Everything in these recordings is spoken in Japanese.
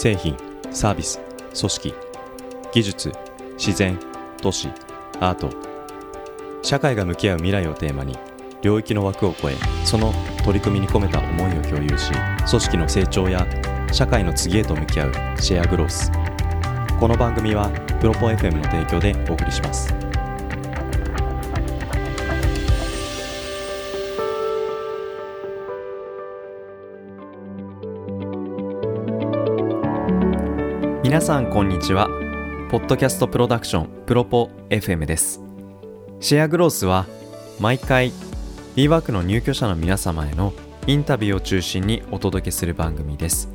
製品サービス組織技術自然都市アート。社会が向き合う未来をテーマに領域の枠を超えその取り組みに込めた思いを共有し組織の成長や社会の次へと向き合うシェアグロース。この番組はプロポ FM の提供でお送りします。皆さんこんにちは。ポッドキャストプロダクションプロポ FM です。シェアグロースは毎回 WeWork の入居者の皆様へのインタビューを中心にお届けする番組です。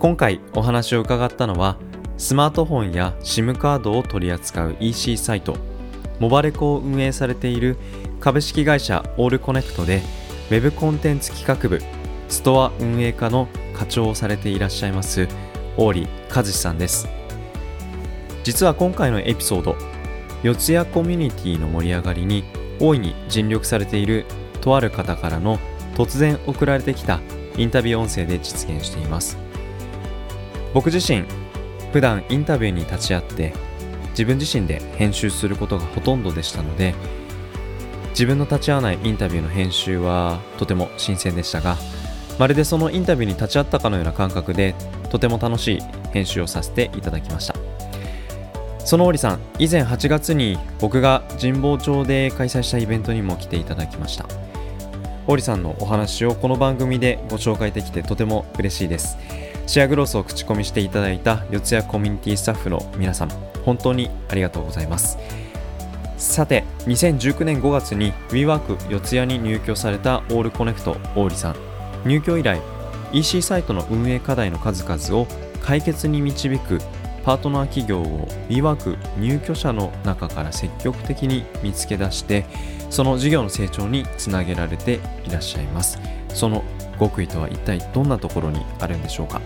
今回お話を伺ったのはスマートフォンや SIM カードを取り扱う EC サイトモバレコを運営されている株式会社オールコネクトで Web コンテンツ企画部ストア運営課の課長をされていらっしゃいます大利和志さんです。実は今回のエピソード四谷コミュニティの盛り上がりに大いに尽力されているとある方からの突然送られてきたインタビュー音声で実現しています。僕自身普段インタビューに立ち会って自分自身で編集することがほとんどでしたので自分の立ち会わないインタビューの編集はとても新鮮でしたがまるでそのインタビューに立ち会ったかのような感覚でとても楽しい編集をさせていただきました。その織さん以前8月に僕が神保町で開催したイベントにも来ていただきました。織さんのお話をこの番組でご紹介できてとても嬉しいです。シェアグロースを口コミしていただいた四谷コミュニティスタッフの皆さん本当にありがとうございます。さて2019年5月に WeWork 四谷に入居されたオールコネクト大利さん。入居以来 EC サイトの運営課題の数々を解決に導くパートナー企業を WeWork 入居者の中から積極的に見つけ出してその事業の成長につなげられていらっしゃいます。その極意とは一体どんなところにあるんでしょうか？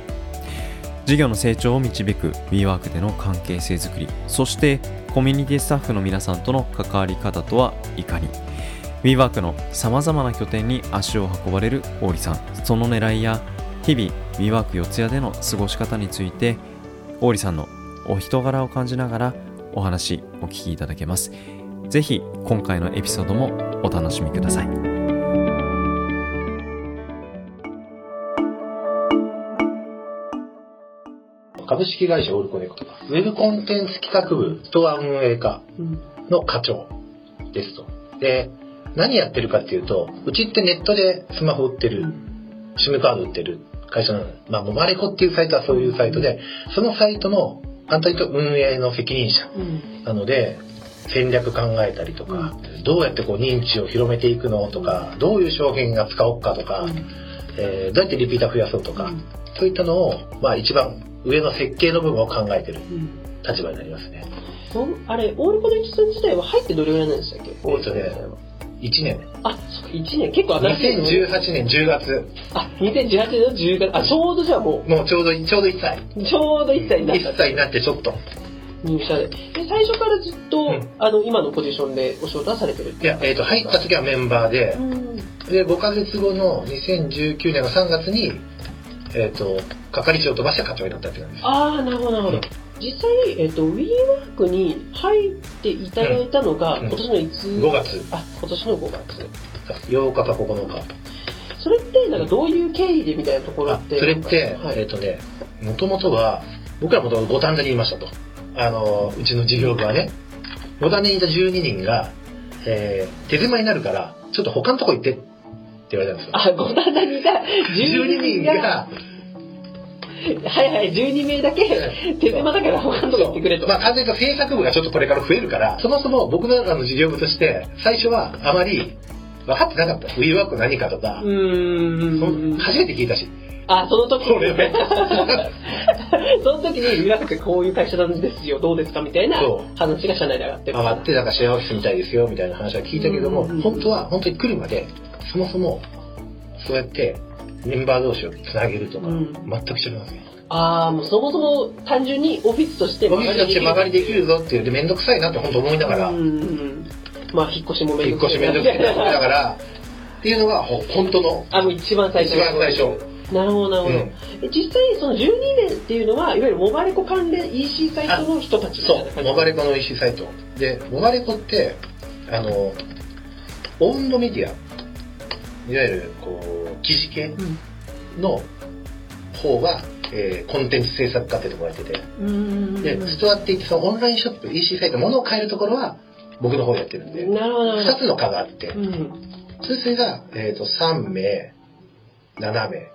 事業の成長を導く WeWork での関係性づくりそしてコミュニティスタッフの皆さんとの関わり方とはいかに？WeWork のさまざまな拠点に足を運ばれる大利さん。その狙いや日々 WeWork 四谷での過ごし方について大利さんのお人柄を感じながらお話お聞きいただけます。ぜひ今回のエピソードもお楽しみください。株式会社オルコネクトウェブコンテンツ企画部ストア運営課の課長ですと。で、何やってるかっていうと、うちってネットでスマホ売ってる、SIM カード売ってる会社なの。まあ、モバレコっていうサイトはそういうサイトで、そのサイトの、簡単に言うと運営の責任者なので、戦略考えたりとか、どうやってこう認知を広めていくのとか、どういう商品が使おうかとか、えー、どうやってリピーター増やそうとか、そういったのを、まあ一番上の設計の部分を考えてる立場になりますね。そあれ、オールコネクト自体は入ってどれぐらいなんでしたっけ？オールコネクト1年。あ、そっか、1年。結構新しい2018年10月。あ、2018年の10月。あ、ちょうどじゃあもう。もうちょうど、ちょうど1歳。ちょうど1歳になった。1歳になってちょっと。入社で。で、最初からずっと、うん、あの、今のポジションでお仕事はされてるいや、えっ、ー、と、入った時はメンバーで、うん、で、5ヶ月後の2019年の3月に、えっ、ー、と、係長を飛ばして課長になったって感じです。ああ、なるほど、なるほど。実際、えっ、ー、と、WeWork に入っていただいたのが、今年のいつ、うん、?5 月。あ、今年の5月。8日か9日。それって、なんかどういう経緯でみたいなところって？それって、はい、えっ、ー、とね、もともとは、僕らもともと五反田にいましたと。あの、うちの事業部はね、五反田にいた12人が、えー、手狭になるから、ちょっと他のとこ行ってって言われたんですよ。あ、五反田にいた12人が、はいはい、12名だけ、手間だから他のとこ行ってくれと。まあ、完全に制作部がちょっとこれから増えるから、そもそも僕の中の事業部として、最初はあまり分かってなかった。ウィーワーク何かとか、うん初めて聞いたし。あ、その時に。その時に、ウィーワークってこういう会社なんですよ、どうですかみたいな話が社内で上がってる。上がって、なんかシェアオフィスみたいですよ、みたいな話は聞いたけども、本当は、本当に来るまで、そもそも、そうやって、メンバー同士をつなげるとか、うん、全く違いますね。ああ、もうそもそも単純にオフィスとしてオフィスとして曲がりできるぞっていうで、めんどくさいなって本当思いながら。うん、まあ、引っ越しもめんどくさい。引っ越しめんどくさいな思いながら、っていうのが本当の。あ、もう一番最初。一番最初。なるほどなるほど、うんえ実際その12名っていうのはいわゆるモバレコ関連 EC サイトの人たちそう、モバレコの EC サイト。で、モバレコって、あの、オウンドメディア、いわゆる、こう、記事系の方が、えーコンテンツ制作家ってところがやってて、うん。うんで、ストアって言って、そのオンラインショップ、EC サイト、物を買えるところは、僕の方でやってるんで、なるほどなるほ二つの課があって、どうん。それが、えっ、と、3名、7名、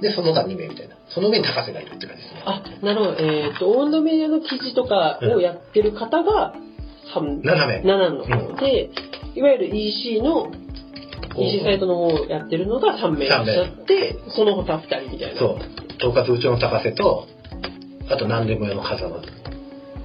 で、その他2名みたいな。その上に高瀬がいるって感じですね。あなるほど。えっ、とオンドメディアの記事とかをやってる方が3 7名。7の。方で、いわゆる EC の EC サイトの方をやってるのが3名いらっしゃってその他2人みたいな。そう。統括部長の高瀬と、あと何でも屋の風間。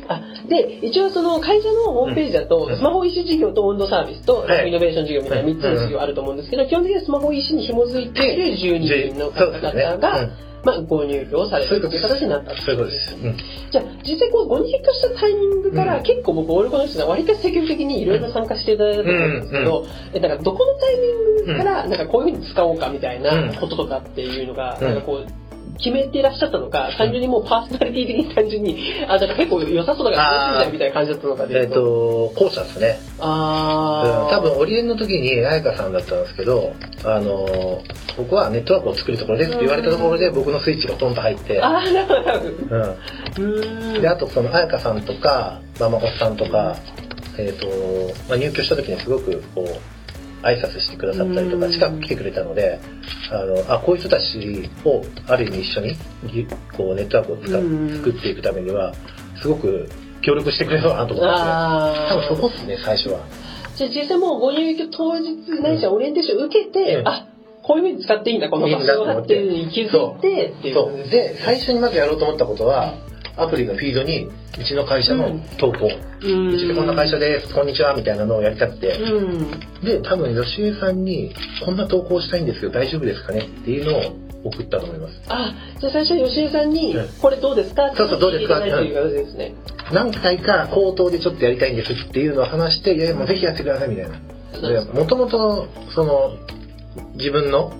あで一応その会社のホームページだと、うん。スマホ EC 事業と温度サービスと、はい。イノベーション事業みたいな3つの事業あると思うんですけど、基本的にはスマホ EC に紐づいている12人の方々が、うんまあ、ご入居をされる。という形になった。とそういうことです。うん。じゃあ実際こうご入居したタイミングから、うん。結構僕オールコの人は割と積極的にいろいろ参加していただいたと思うんですけど、えだからどこのタイミングからなんかこういうふうに使おうかみたいなこととかっていうのが、うん。なんかこう決めていらっしゃったのか、単純にもうパーソナリティ的に単純に、あ、だから結構良さそうだから楽しみだみたいな感じだったのかでえっ、と、後者ですね。あーうん多分、オリエンの時に彩香さんだったんですけど、あの、僕はネットワークを作るところですって言われたところで、僕のスイッチがポンと入って、あー、なるほどなるほど。うん。うーん。で、あとその彩香さんとか、ママコさんとか、えっ、と、まあ、入居した時にすごくこう、挨拶してくださったりとか、うん。近く来てくれたので、あの、あ、こういう人たちをある意味一緒に、ぎこう、ネットワークを作っていくためには、すごく協力してくれるのかなと思って、あ多分そーこっすね、最初は。じゃあ実際もうご入居当日ないしはオリエンテーションを受けて、うん。あこういうふうに使っていいんだこの場所はっていうのに気づいてっていう。そう。で、最初にまずやろうと思ったことは、アプリのフィードに、うちの会社の投稿、ううんちでこんな会社です、こんにちは、みたいなのをやりたくて、うん。で、多分、吉江さんに、こんな投稿したいんですけど、大丈夫ですかね？っていうのを送ったと思います。あじゃあ最初は吉井さんにうん「これどうですか?」って聞いていただいてという形ですね。何回か口頭でちょっとやりたいんですっていうのを話して、いやいや、もうぜひやってくださいみたいな。で、もともと、その、自分の、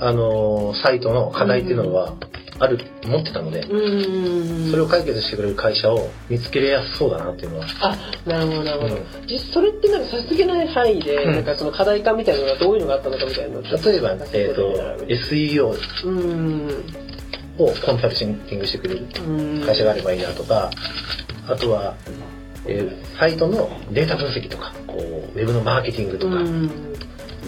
あのーサイトの課題っていうのは、ある、持ってたので、うん。それを解決してくれる会社を見つけやすそうだなっていうのは。あなるほどなるほど、うん。実それってなんか差しげない範囲で、うん。なんかその課題感みたいなのがどういうのがあったのかみたいな例えば、えっ、と、SEO うん。をコンサルティングしてくれるうん会社があればいいなとか、あとは、えーサイトのデータ分析とか、こう、ウェブのマーケティングとか、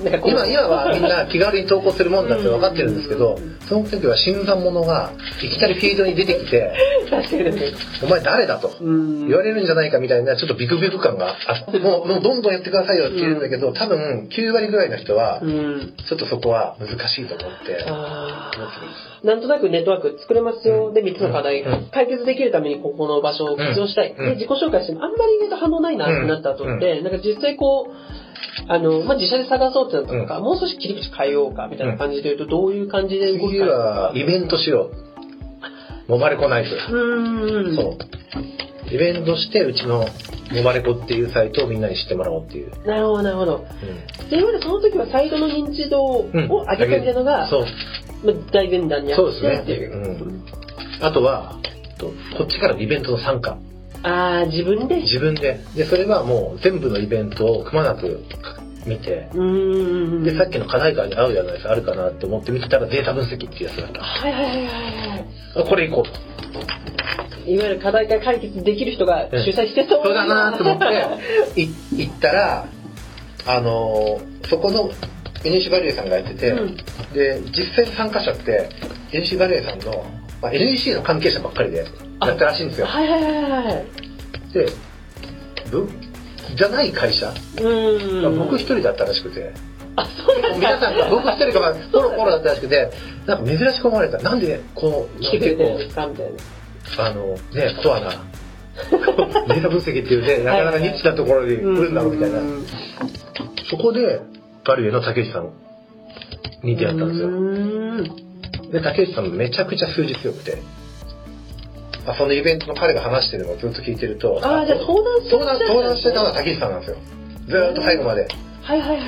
うんなんかこう今、今はみんな気軽に投稿するもんだって分かってるんですけど、その時は新参者がいきなりフィードに出てきて、お前誰だとうん言われるんじゃないかみたいなちょっとビクビク感があって、もうもうどんどんやってくださいよって言うんだけど、多分9割ぐらいの人はう、ん。ちょっとそこは難しいと思って、あ思ってるんですーなんとなくネットワーク作れますよ、で3つの課題、うん解決できるためにここの場所を活用したい、うんで自己紹介してもあんまり意外と反応ないなってなった後って、なんか実際こうあの、まあ、自社で探そうってなったのか、もう少し切り口変えようかみたいな感じで言うとどういう感じで動くか次はイベントしよう。モバレコナイト。うーんそう。イベントして、うちのモバレコっていうサイトをみんなに知ってもらおうっていう。なるほどなるほどでいわゆるその時はサイトの認知度をうん上げたみたいなのが、そう。まあ、大前段にあっそうですねう。うんあとは、とこっちからのイベントの参加。ああ自分で？自分で。で、それはもう全部のイベントをくまなく見て、で、さっきの課題感に合うじゃないですか、あるかなって思って見てたらデータ分析っていうやつだった。はいはいはいはいはい。あこれ行こうと。いわゆる課題が解決できる人が主催してそうそうだなと思って、い行ったら、あのーそこの NC バリエさんがやってて、うん。で、実際参加者って、NC バリエさんの、まあ、NEC の関係者ばっかりでやったらしいんですよ。はいはいはいはい。で、ぶじゃない会社、僕一人だったらしくて、あそうなんだ。皆さんが僕一人がまあポロポロだったらしくて、なんか珍しく思われた。なんで、こう、来てくれてるんで結すかみたいな。構、あの、ね、コアな、データ分析っていうね、なかなかニッチなところに来るんだろうみたいな。うんそこで、バリュエの竹内さんに出会ったんですよ。で、竹内さんめちゃくちゃ数字強くて、あそのイベントの彼が話してるのをずっと聞いてると、ああじゃあ相談、相談してたのはは竹内さんなんですよ。ずーっと最後まで。いはいはいは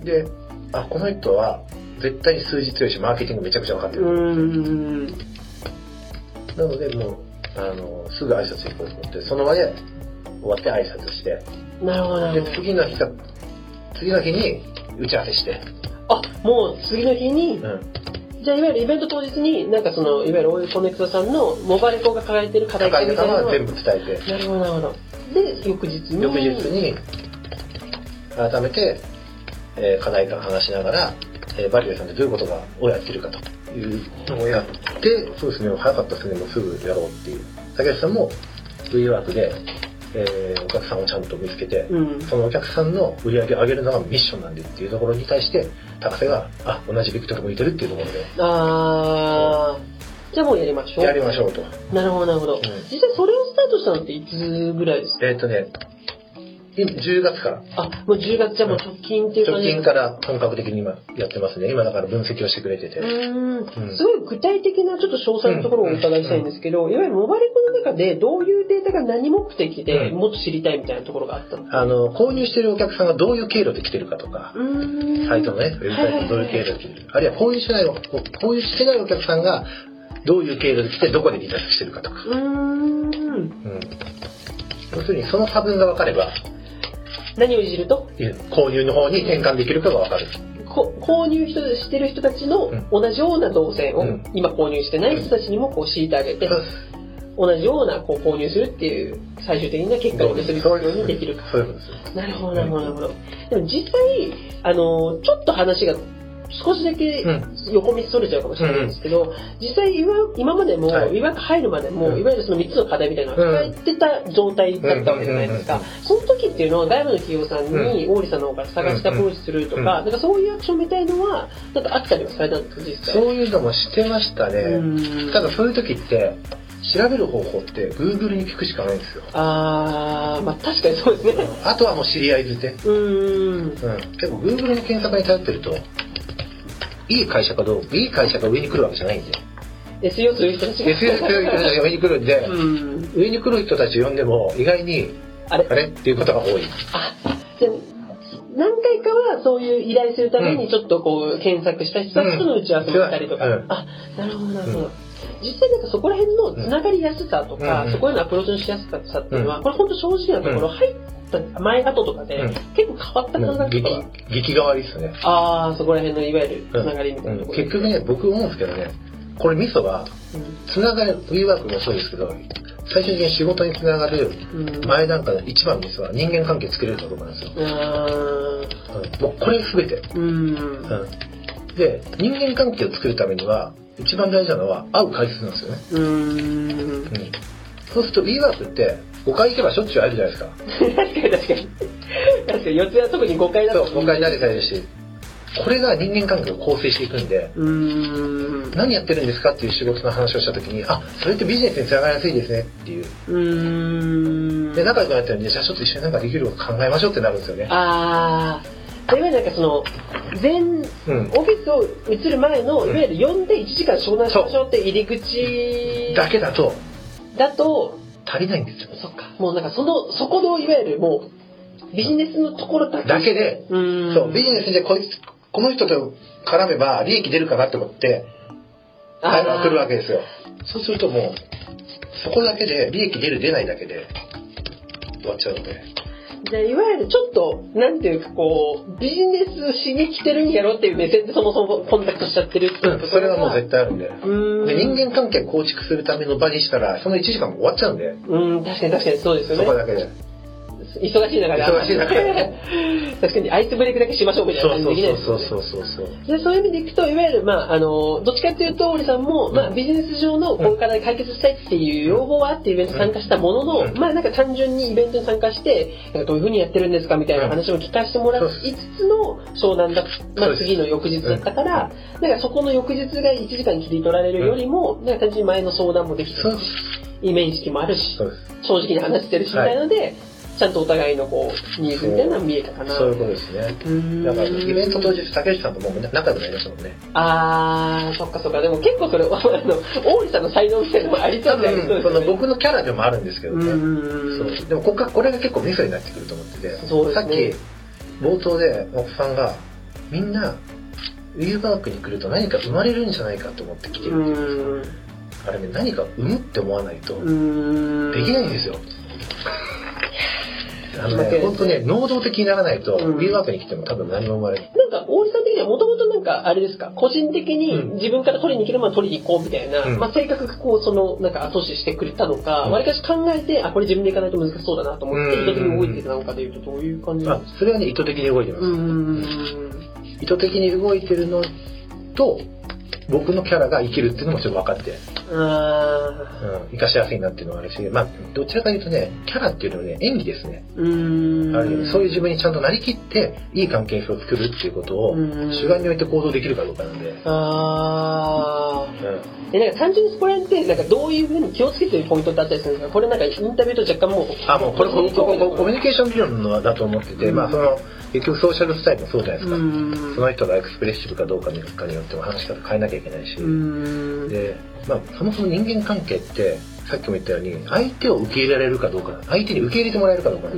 いで、あ、この人は、絶対に数字強いし、マーケティングめちゃくちゃ分かってる。うん。なので、もう、あの、すぐ挨拶行こうと思って、その場で終わって挨拶して、なるほど、で。次の日か、次の日に打ち合わせして、あ、もう次の日に、うん。じゃあいわゆるイベント当日に、なんかその、いわゆるオイルコネクトさんのモバイルコが抱えてる課題みたいなのは方は全部伝えて、なるほど、なるほど。で、翌日に。翌日に、改めて、えー課題から話しながら、えーバリューさんでどういうことがをやってるかというのをやって、そうですね、早かったですね、もうすぐやろうっていう。竹内さんも V ワークで、えーお客さんをちゃんと見つけて、うん。そのお客さんの売り上げを上げるのがミッションなんでっていうところに対して、高瀬が、あ、同じビクトル向いてるっていうところで、あー、じゃあもうやりましょう。やりましょうと。なるほど、なるほど。ん実際それをスタートしたのっていつぐらいですか？えっ、とね、今10月から、あ、もう10月、じゃあもう直近っていう感直じ近から本格的に今やってますね。今だから分析をしてくれてて。うーん。うん。すごい具体的なちょっと詳細のところをお伺いしたいんですけど、いわゆるモバイルコの中でどういうデータが何目的でうん。もっと知りたいみたいなところがあったの？あの、購入してるお客さんがどういう経路で来てるかとか、サイトのね、ウェブサイトのどういう経路で来てるあるいは購入してない、購入してないお客さんがどういう経路で来てどこで離脱してるかとか。うーん。うん。要するにその差分が分かれば、何をいじると？購入の方に転換できるかが分かる。こ購入人してる人たちのうん。同じような動線をうん。今購入してない人たちにもこう敷いてあげて同じようなこう購入するっていう最終的な結果に結びつくようにできるか。なるほど、なるほど、なるほど。でも実際、あの、ちょっと話が少しだけうん横道それちゃうかもしれないんですけど、実際今今までも、はいいわゆる入るまでも、うんいわゆるその3つの課題みたいなのを抱えてた状態だったわけじゃないですか。うんその時っていうのは外部の企業さんに、う大利さんの方から探してアプローチするとか、うんなんかそういうアクションみたいのは、なんかあったりはされたんですか、実際。そういうのもしてましたね。うんただそういう時って、調べる方法って Google に聞くしかないんですよ。あー、まあ確かにそうですね。あとはもう知り合い捨て。うーん。うん、結構 Google の検索に頼ってると、いい会社かどうか、いい会社が上に来るわけじゃないんで。SEO する人たちが。SNS 強い人たちが上に来るんで、うん。上に来る人たちを呼んでも意外に、あれ？あれ？っていうことが多い。あ、何回かはそういう依頼するためにちょっとこう検索した人たちとの打ち合わせもしたりとか。うんあ、なるほど、なるほど。うん実際なんかそこら辺のつながりやすさとか、うんそこへのアプローチのしやすさっていうのは、うんこれ本当正直なところ、入った前後とかで、うん結構変わった感覚激と激変わりですね。ああ、そこら辺のいわゆるつうんながりみたいなところ。結局ね、僕思うんですけどね、これミソは、つながる、WeWork もそうですけど、最終的に仕事につながるうん。前段階の一番のミソは人間関係作れるかどうかなんですよ。あうんもうこれ全て。ーうん。うんで、人間関係を作るためには、一番大事なのは会う回数なんですよね。うーん。うんそうすると WeWork って5回行けばしょっちゅう会えるじゃないですか。確かに確かに。確かに、四つは特に5回だと。そう、5回慣れたりし。これが人間関係を構成していくんで。何やってるんですかっていう仕事の話をした時に、あ、それってビジネスにつながりやすいですねっていう。うーん。で、仲良くなってるんで、じゃあちょっと一緒になんかできること考えましょうってなるんですよね。ああ、いわゆるなんかその、全、うん。オフィスを移る前の、いわゆる呼んで1時間商談しましょうって入り口だけだとだと、足りないんですよ。そっか、もうなんかその、そこのいわゆるもう、ビジネスのところだけ。だけで。そう、ビジネスでこいつ、この人と絡めば利益出るかなって思って、会話が来るわけですよ。そうするともう、そこだけで、利益出る出ないだけで、終わっちゃうので。じゃあいわゆるちょっと、なんていうかこう、ビジネスしに来てるんやろっていう目線でそもそもコンタクトしちゃってるっていうところがそれはもう絶対あるんで。うーん。で人間関係構築するための場にしたら、その1時間も終わっちゃうんで、うん、確かに確かにそうですよね。そこだけで。忙しい中で。忙しい中で 確かにアイスブレイクだけしましょうみたいな感じできないですよね。そうそうそうそう。でそういう意味でいくと、いわゆる、まあ、あの、どっちかっていうと、折さんも、まあ、ビジネス上のこの課題解決したいっていう要望はあってイベント参加したものの、うんまあ、なんか単純にイベントに参加して、なんかどういうふうにやってるんですかみたいな話を聞かせてもらいつつの商談だ、まあ、次の翌日だったから、なんかそこの翌日が1時間切り取られるよりも、なんか単純に前の相談もできてるし、イメージ識もあるし。正直に話してるしみたいなので、ちゃんとお互いのこう、ニーズみたいなのが見えたかな。そういうことですね。だから、イベント当日、竹内さんともう仲良くなりましたもんね。あー、そっかそっか。でも結構それ、あの、大井さんの才能みたいなのもありそうでありそのね。僕のキャラでもあるんですけどうね。そうでもこここれが結構ミソになってくると思ってて、そうねさっき冒頭で奥さんがみんなウィーバークに来ると何か生まれるんじゃないかと思って来てるっていうんですかあれね何か生むって思わないとできないんですよあのね、本当ね、能動的にならないと、ウィーワークに来ても多分何も生まれ。ない。なんか、大石さん的にはもともとなんか、あれですか、個人的に自分から取りに行けるまで取りに行こうみたいな、うん、まあ性格がこう、その、なんか後押ししてくれたのか、わ、り、かし考えて、あ、これ自分で行かないと難しそうだなと思って、意図的に動いてたのかでいうと、どういう感じなんですか？それはね、意図的に動いてます。意図的に動いてるのと、僕のキャラが生きるっていうのもちょっと分かって、うん、生かしやすいなっていうのはあるし、まあ、どちらかというとね、キャラっていうのはね、演技ですね。うん。あるそういう自分にちゃんとなりきって、いい関係性を作るっていうことを、主眼に置いて行動できるかどうかなんで。ああ、うん。え、なんか単純にこれって、なんかどういうふうに気をつけてるポイントってあったりするんですか？これなんかインタビューと若干もう、あ、もうこれ、コミュニケーション理論のだと思ってて、まあその、結局ソーシャルスタイルもそうじゃないですか。その人がエクスプレッシブかどうかによっても話し方変えなきゃいけないし。で、まあ、そもそも人間関係って、さっきも言ったように、相手を受け入れられるかどうか、相手に受け入れてもらえるかどうか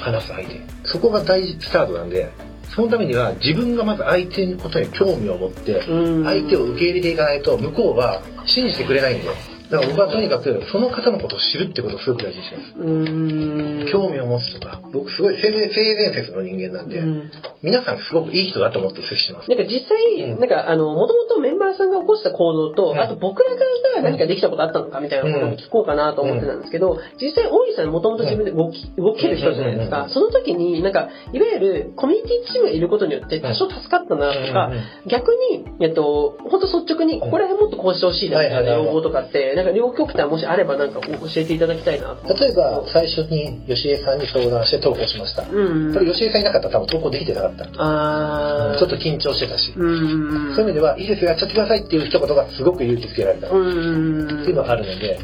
話す相手。そこが大事スタートなんで、そのためには自分がまず相手のことに興味を持って、相手を受け入れていかないと、向こうは信じてくれないんで。だから僕はとにかくその方のことを知るってことをすごく大事にします。興味を持つとか、僕すごい性善説の人間なんで、ん皆さんすごくいい人だと思って接してます。なんか実際、うん、なんかあの、もともとメンバーさんが起こした行動と、うん、あと僕らが何かできたことあったのかみたいなことを聞こうかなと思ってたんですけど、実際大井さんもともと自分で動き動ける人じゃないですか。その時になんか、いわゆるコミュニティチームがいることによって多少助かったなとか、逆に、えっと、本当率直にここら辺もっとこうしてほしいなみたいな要望とかって、なんか両極端もしあればなんか教えていただきたいな例えば最初に吉江さんに相談して投稿しました、うん吉江さんいなかったら多分投稿できてなかった。あちょっと緊張してたし、うんうん、そういう意味ではいいですよやっちゃってくださいっていう一言がすごく勇気づけられた、うんうん、っていうのがあるので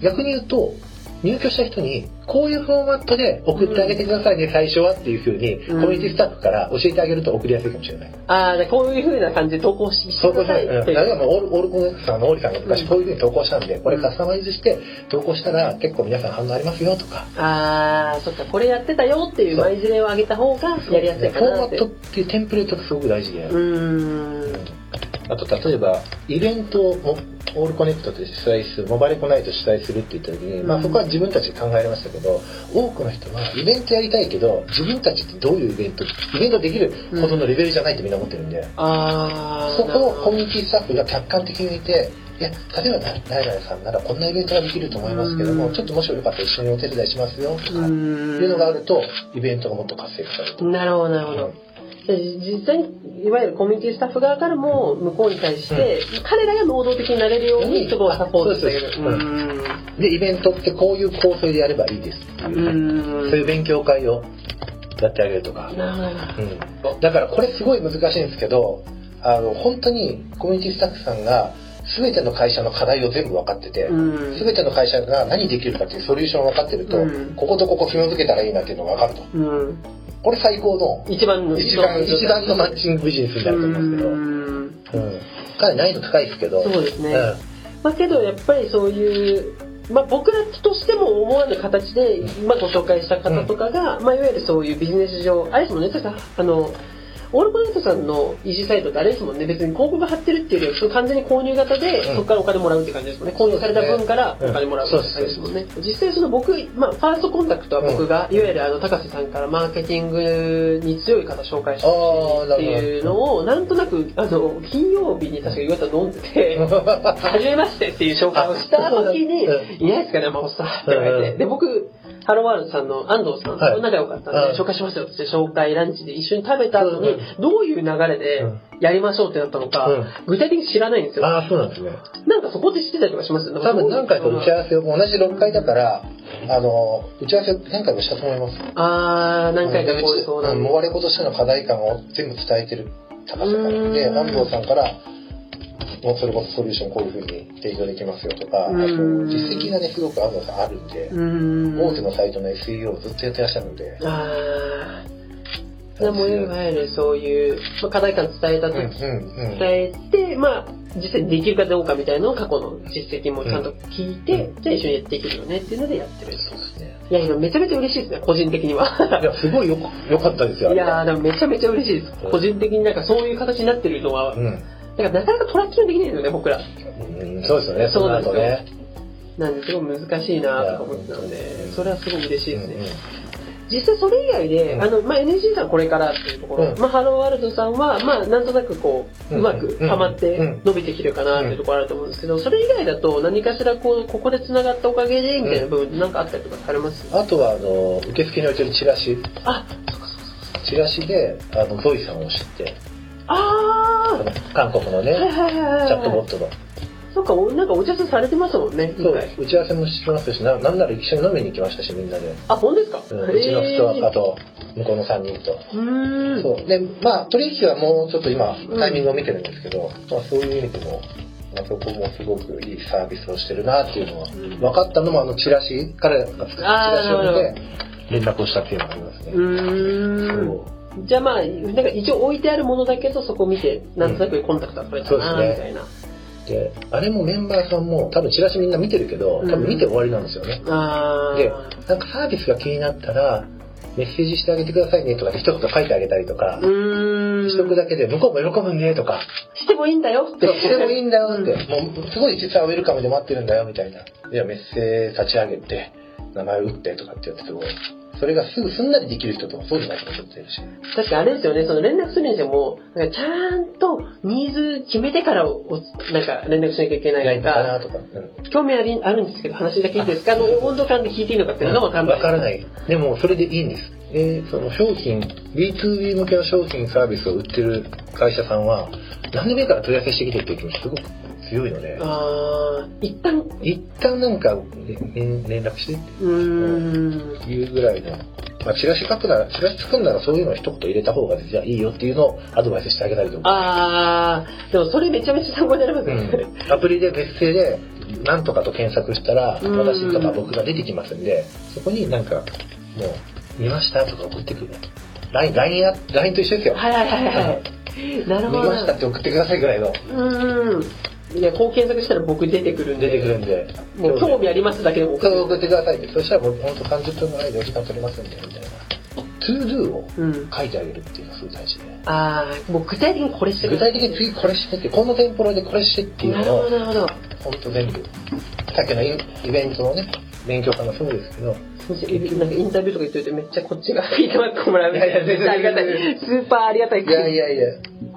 逆に言うと入居した人に、こういうフォーマットで送ってあげてくださいね、最初はっていうふうに、コミュニティスタッフから教えてあげると送りやすいかもしれない。ああ、こういうふうな感じで投稿し投稿したい。例えば、オールコネクトさんのオーリさんが昔こういうふうに投稿したんで、これカスタマイズして投稿したら結構皆さん反応ありますよとか。ああ、そっか、これやってたよっていう前事例をあげた方がやりやすいかなフォーマットっていうテンプレートがすごく大事で。うん。あと例えばイベントをオールコネクトで主催するモバレコナイト主催するって言った時に、まあ、そこは自分たちで考えましたけど多くの人はイベントやりたいけど自分たちってどういうイベントイベントできるほどのレベルじゃないってみんな思ってるんで、うん、そこをコミュニティスタッフが客観的に見ていや例えば誰々さんならこんなイベントができると思いますけども、うん、ちょっともしよかったら一緒にお手伝いしますよとか、いうのがあるとイベントがもっと活性化されるなるほどなるほど、うん実際にいわゆるコミュニティスタッフ側からも向こうに対して、彼らが能動的になれるようにそこをサポートしている、でイベントってこういう構成でやればいいです。っていうそういう勉強会をやってあげるとか、うん、だからこれすごい難しいんですけどあの本当にコミュニティスタッフさんが全ての会社の課題を全部分かってて、うん、全ての会社が何できるかっていうソリューションを分かってると、うん、こことここ紐付けたらいいなっていうのが分かると、うん、これ最高の。一番の。一番一番のマッチングビジネスになると思うんですけど、うん、かなり難易度高いですけど。そうですね、まあけどやっぱりそういうまあ、僕らとしても思わぬ形で今ご紹介した方とかが、まあ、いわゆるそういうビジネス上あれですもんね。あのオールコネクトさんの EC サイトってあれですもんね、別に広告貼ってるっていうよりは、完全に購入型で、そこからお金もらうって感じですもんね。購入された分からお金もらうって感じですもんね。実際その僕、まあ、ファーストコンタクトは僕が、いわゆるあの、高瀬さんからマーケティングに強い方紹介してほしいっていうのを、なんとなく、あの、金曜日に確か夕方飲んでて、はじめましてっていう紹介をした時に、いないですかね、マオさんって言われて。で、僕、ハローワールドさんの安藤さんと仲良かったんで、はい、紹介しますよって紹介ランチで一緒に食べた後に、どういう流れでやりましょうってなったのか、具体的に知らないんですよ。ああ、そうなんですね。なんかそこで知ってたりとかします？多分何回か打ち合わせを、同じ6回だから、あの、打ち合わせ何回もしたと思います。ああ、何回かこういう相談。もわれ子としての課題感を全部伝えてる高さがあるん。で、安藤さんから、もうそれこそソリューションこういうふうに提供できますよとか、あと実績がね、すごく安藤さんあるんで、大手のサイトの SEO をずっとやってらっしゃるんで。ああ。もいわゆるそういう、まあ、課題感伝えたと、伝えて、まあ、実際にできるかどうかみたいなのを過去の実績もちゃんと聞いて、じゃあ一緒にやっていけるよねっていうのでやってる。そうですね。いや、でもめちゃめちゃ嬉しいですね、個人的には。いや、すごいよよかったですよ。いやー、でもめちゃめちゃ嬉しいですう。ん個人的になんかそういう形になってるのは、うん。なんかなかなかトラッキングできないですよね、僕ら。うん、そうですよね、そうなんですよ。なんですごい難しいなとか思ってたのでそれはすごい嬉しいですね。うんうん。実際それ以外で、うん。あの、まあ、NG さんこれからっていうところ、うん。まあ、ハローワールドさんは、まあ、なんとなくこう、ううん。まくハマってうん。伸びてきてるかなっていうところあると思うんですけど、それ以外だと何かしらこう、ここで繋がったおかげで、みたいな部分なんかあったりとかされます？あとは、あの、受付に置いてるチラシ。あ、チラシで、あの、ゾイさんを知って、あその韓国のね、ーはいはいはいはい。チャットボットの。そっか、おなんかお茶されてますもんね、一そう回。打ち合わせもしますしななんなら一緒に飲みに行きましたしみんなで、あ、本当ですか？うんうちのストアカと向こうの3人と、うーん。そうでまあ取引はもうちょっと今タイミングを見てるんですけど、まあ、そういう意味でも、まあ、そこもすごくいいサービスをしてるなっていうのは、ん分かったのもあのチラシ彼らが作ったチラシを見て連絡をしたっていうのがありますね、うーん。そうじゃあまあ、なんか一応置いてあるものだけど、そこを見て、なんとなくコンタクトは取れたな、そうですねみたいな。であれもメンバーさんも多分チラシみんな見てるけど多分見て終わりなんですよね、あーでなんかサービスが気になったらメッセージしてあげてくださいねとかって一言書いてあげたりとか。しとくだけで向こうも喜ぶんでとか、してもいいんだよって。してもいいんだよって、うんもうすごい実はウェルカムで待ってるんだよみたいな。いや、メッセージ立ち上げて、名前を打ってとかってやってすごい。それがすぐすんなりできる人とそうじゃない人もいるし。確かあれですよね、その連絡するにしても、なんかちゃんとニーズ決めてからお、なんか連絡しなきゃいけないとか、とか。うん興味ありあるんですけど、話だけいいですかあの、温度感で聞いていいのかっていうのがわかんない。わからない。でも、それでいいんです。で、その商品、B2B 向けの商品サービスを売ってる会社さんは、何でもいいから問い合わせしてきてっていう気持ちすごく強いので、あー、一旦、一旦なんか連連絡してって。いうぐらいの、まあ、チラシ書くなら、チラシ作るならそういうのを一言入れた方がじゃあいいよっていうのをアドバイスしてあげたりとか。あー、でもそれめちゃめちゃ参考になりますね。うん、アプリで別姓で、なんとかと検索したら、うん私とか僕が出てきますんで、そこになんか、もう、見ましたとか送ってくる。LINE、LINE や、LINE と一緒ですよ。はいはいはいはい。なるほど。見ましたって送ってくださいぐらいの、うーん。いや、こう検索したら僕出てくるんで。出てくるんで。もう興味ありますだけでも送ってくださいって。そしたらもう本当30分ぐらいでお時間取れますんで、みたいな。 To Do をうん。書いてあげるっていうのがすごい大事で。あー、もう具体的にこれしてく具体的に次これしてって、このテンポロでこれしてっていうのをなるほど、、なるほど。本当全部。さっきのイイベントのね、勉強会もそうですけど、なんかインタビューとか言っといてめっちゃこっちがフィードバックもらうみたいな。ありがたい。スーパーありがたい。いやいやいや、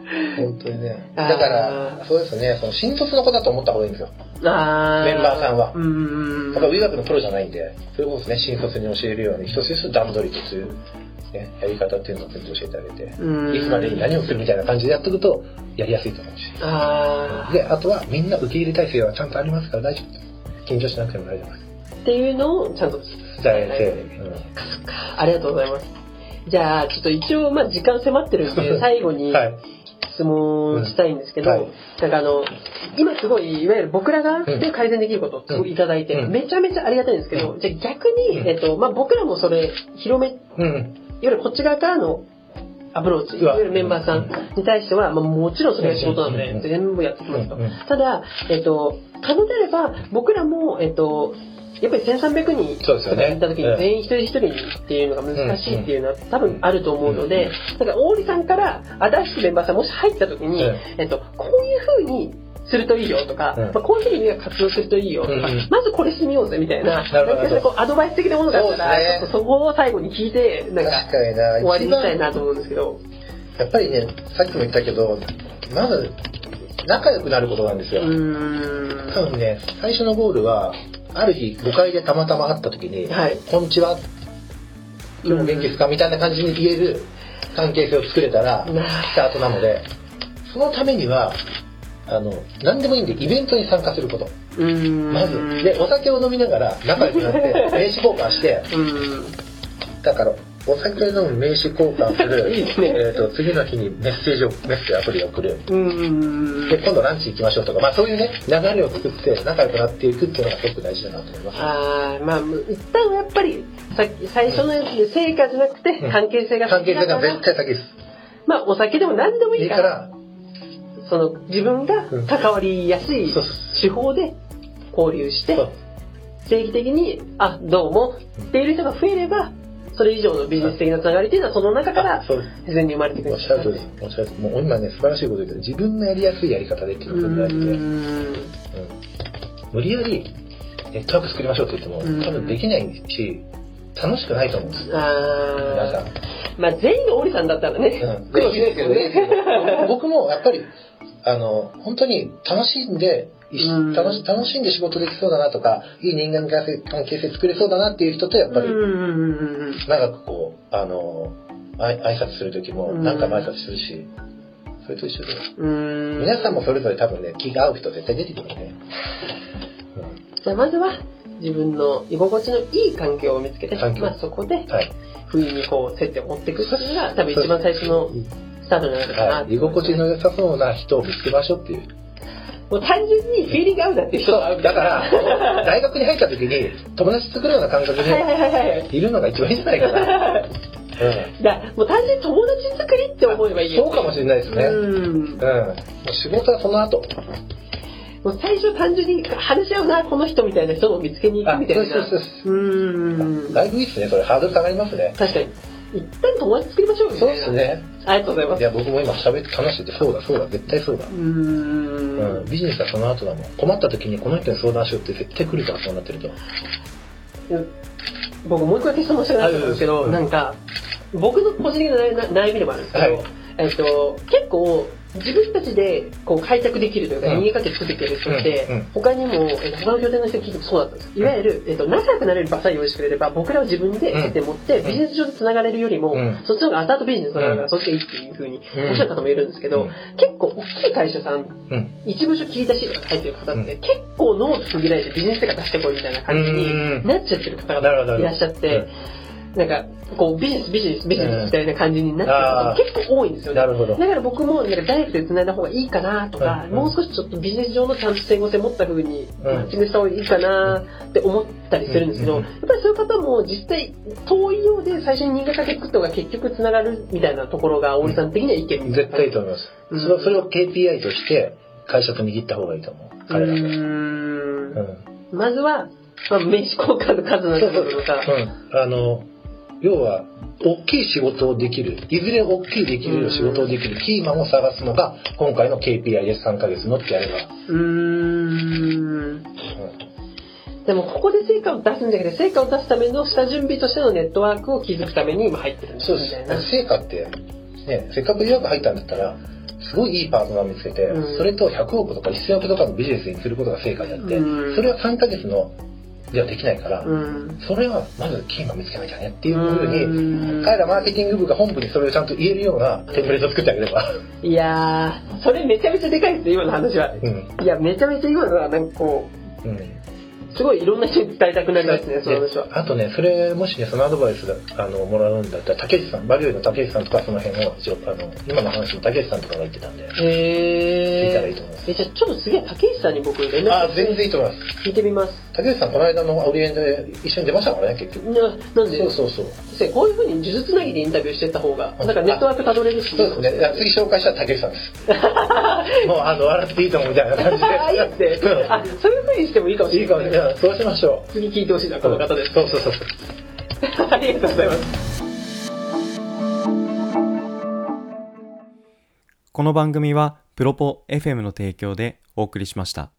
本当にね。だから、そうですね、その新卒の子だと思った方がいいんですよ。メンバーさんはうーん。やっぱ医学のプロじゃないんで、それこそね、新卒に教えるように、一つ一つ段取りという、ね、やり方っていうのを全部教えてあげて、うんいつまでに何をするみたいな感じでやっていくと、やりやすいと思うし。あで、あとは、みんな受け入れ体制はちゃんとありますから大丈夫。緊張しなくても大丈夫です。ーっていうのをちゃんと伝えて、ありがとうございます。じゃあ、ちょっと一応、まあ時間迫ってるんで、最後うん。にはい。質問したいんですけど、うんはい。なんかあの、今すごい、いわゆる僕らがうん。で改善できることをいいただいて、うん。めちゃめちゃありがたいんですけど、うじゃあ逆に、うん。えっと、まあ僕らもそれ、広め、いわうん。ゆるこっち側からのアプローチ、いわゆるメンバーさんに対しては、まあもちろんそれが仕事なのうん。で、全部やってきますと。ただ、えっと、可能であれば、僕らも、えっと、やっぱり1300人とか行った時に全員一人一人っていうのが難しいっていうのは多分あると思うので、だから大利さんから新しいメンバーさんもし入った時に、うん。えっと、こういう風にするといいよとか、うん。まあ、こういう風に活動するといいよとか、まずこれしてみようぜみたいな、なんかこうアドバイス的なものがあったら、そこを最後に聞いて、なんか。終わりにしたいなと思うんですけど。やっぱりね、さっきも言ったけど、まず、仲良くなることなんですよ。多分ね、最初のゴールは、ある日、5階でたまたま会った時に、はいこんにちは、今日も元気ですか？みたいな感じに言える関係性を作れたら、うんスタートなので、そのためには、あの、何でもいいんで、イベントに参加すること。まず。で、お酒を飲みながら仲良くなって、名刺交換して、うん。だから、お酒飲む名刺交換する、いいねえっ、と、次の日にメッセージを、メッセージアプリを送る。うん。で、今度ランチ行きましょうとか、まあそういうね、流れを作って仲良くなっていくっていうのがすごく大事だなと思います。あーまあ、一旦はやっぱり、さっき最初のやつで成果じゃなくてうん関係性が関係性が絶対先です。まあ、お酒でも何でもいいいから、ら、その自分が関わりやすい手法で交流してそう正義的に、あ、どうもっていう人が増えれば、それ以上のビジネス的なつながりっていうのはその中から自然に生まれてくる。おっしゃるとりです。おっしゃるとり。もう今ね、素晴らしいこと言うけど、自分のやりやすいやり方でっていうのが大事で、うーん。うん。無理やりネットワーク作りましょうって言っても、うん。多分できないし、楽しくないと思うんですよ。皆さあん。ーまあ全員がオリさんだったらね、うん。苦労しないですけどね。僕もやっぱり、あの、本当に楽しんで、楽し楽しんで仕事できそうだなとか、いい人間関係性作れそうだなっていう人と、やっぱり、長くこう、あの、あい挨拶する時もうん。何回も挨拶するし、それと一緒で、皆さんもそれぞれ多分ね、気が合う人絶対出てくるんで、じゃあまずは自分の居心地のいい環境を見つけて、まあそこで。不意にこう接点を持っていくっていうのが多分一番最初のスタートになるか。なはい。居心地の良さそうな人を見つけましょうっていう。もう単純にフィーリング合うなっていう人が合うだから、大学に入った時に友達作るような感覚ではいるのが一番いいんじゃないかな。う んだもう単純に友達作りって思えばいいよそうかもしれないですね。うん。仕事はその後。もう最初単純に話し合うなこの人みたいな人を見つけに行くみたいなあそうそうそううんだいぶいいっすね。それハードル下がりますね。確かに一旦友達作りましょうみそうですね。ありがとうございますいや、僕も今喋って話してて、そうだ、そうだ、絶対そうだう。んうん。ビジネスはその後だもん。困った時にこの人に相談しようって絶対来るから、そうなってると。僕もう一個だけ質問したくなったんですけど、はいなんか僕の個人的な悩悩みでもあるんですけど、はいえっと、結構自分たちでこう開拓できるというか、うん。人間関係作ってる人って、うん。うん。他にも、えっと、他の拠点の人に聞いてもそうだったんですいわゆる、えっと、仲良くなれる場さえ用意してくれれば僕らは自分で接点持って、うん。ビジネス上で繋がれるよりも、うん。そっちの方が後々ビジネスになるから、うん。そっちがいいっていうふうにうん。おっしゃる方もいるんですけど、うん。結構大きい会社さんうん。一部署切り出しとか入ってる方って、うん。結構ノート区切られてビジネスとか出してこいみたいな感じになっちゃってる方がいらっしゃって、なんかこうビジネスビジネスビジネスみたいな感じになってる方結構多いんですよね。なるほど。だから僕もなんかダイレクトで繋いだ方がいいかなとか、うんもう少しちょっとビジネス上のちゃんと整合性持った風にうんマッチングした方がいいかなって思ったりするんですけど、うんやっぱりそういう方も実際遠いようで最初に人間関係作った方が結局繋がるみたいなところが、大井さん的にはいける。絶対いいと思います。うんそれそれを KPI として会社と握った方がいいと思う。彼らうが。うん。まずは、まあ、名刺交換の数なんてこととか、うん。あの、要は、大きい仕事をできる、いずれ大きいできる仕事をできるキーマンを探すのが、今回の KPI です。3ヶ月のってやれば。うーん。でもここで成果を出すんじゃなくて、成果を出すための下準備としてのネットワークを築くために今入ってるんですそうで。す。成果って、ね、せっかく医学入ったんだったら、すごいいいパートナーを見つけて、うんそれと100億とか1000億とかのビジネスにすることが成果であって、うんそれは3ヶ月のではできないから、うん。それはまずキーマン見つけなきゃねっていうふううんに、彼らマーケティング部が本部にそれをちゃんと言えるようなテンプレートを作ってあげれば。いやー、それめちゃめちゃでかいですね、今の話は。うん。いや、めちゃめちゃ今のは、なんかこうん。う、すごいいろんな人に伝えたくなりますね、その話は。あとね、それ、もしね、そのアドバイスが、あの、もらうんだったら、竹内さん、バリューの竹内さんとかその辺を、あの、今の話も竹内さんとかが言ってたんで、へ聞いたらいいと思いますえ、じゃあちょっとすげえ竹内さんに僕連絡あ、全然いいと思います。聞いてみます。竹内さん、この間のオリエンで一緒に出ましたからね、結局。ななんで、そうそうそう。先生こういうふうに呪術つなぎでインタビューしてった方が、なんかネットワークたどれるし。そうですね。次紹介したら竹内さんです。もう、あの、笑っていいと思うみたいな感じで。あ、いいっすね。うんあ、そういうふうにしてもいいかもしいいかもれない。しれない。そうしましょう。次聞いてほしいな、この方です。そうそうそう。ありがとうございます。この番組はプロポ FM の提供でお送りしました。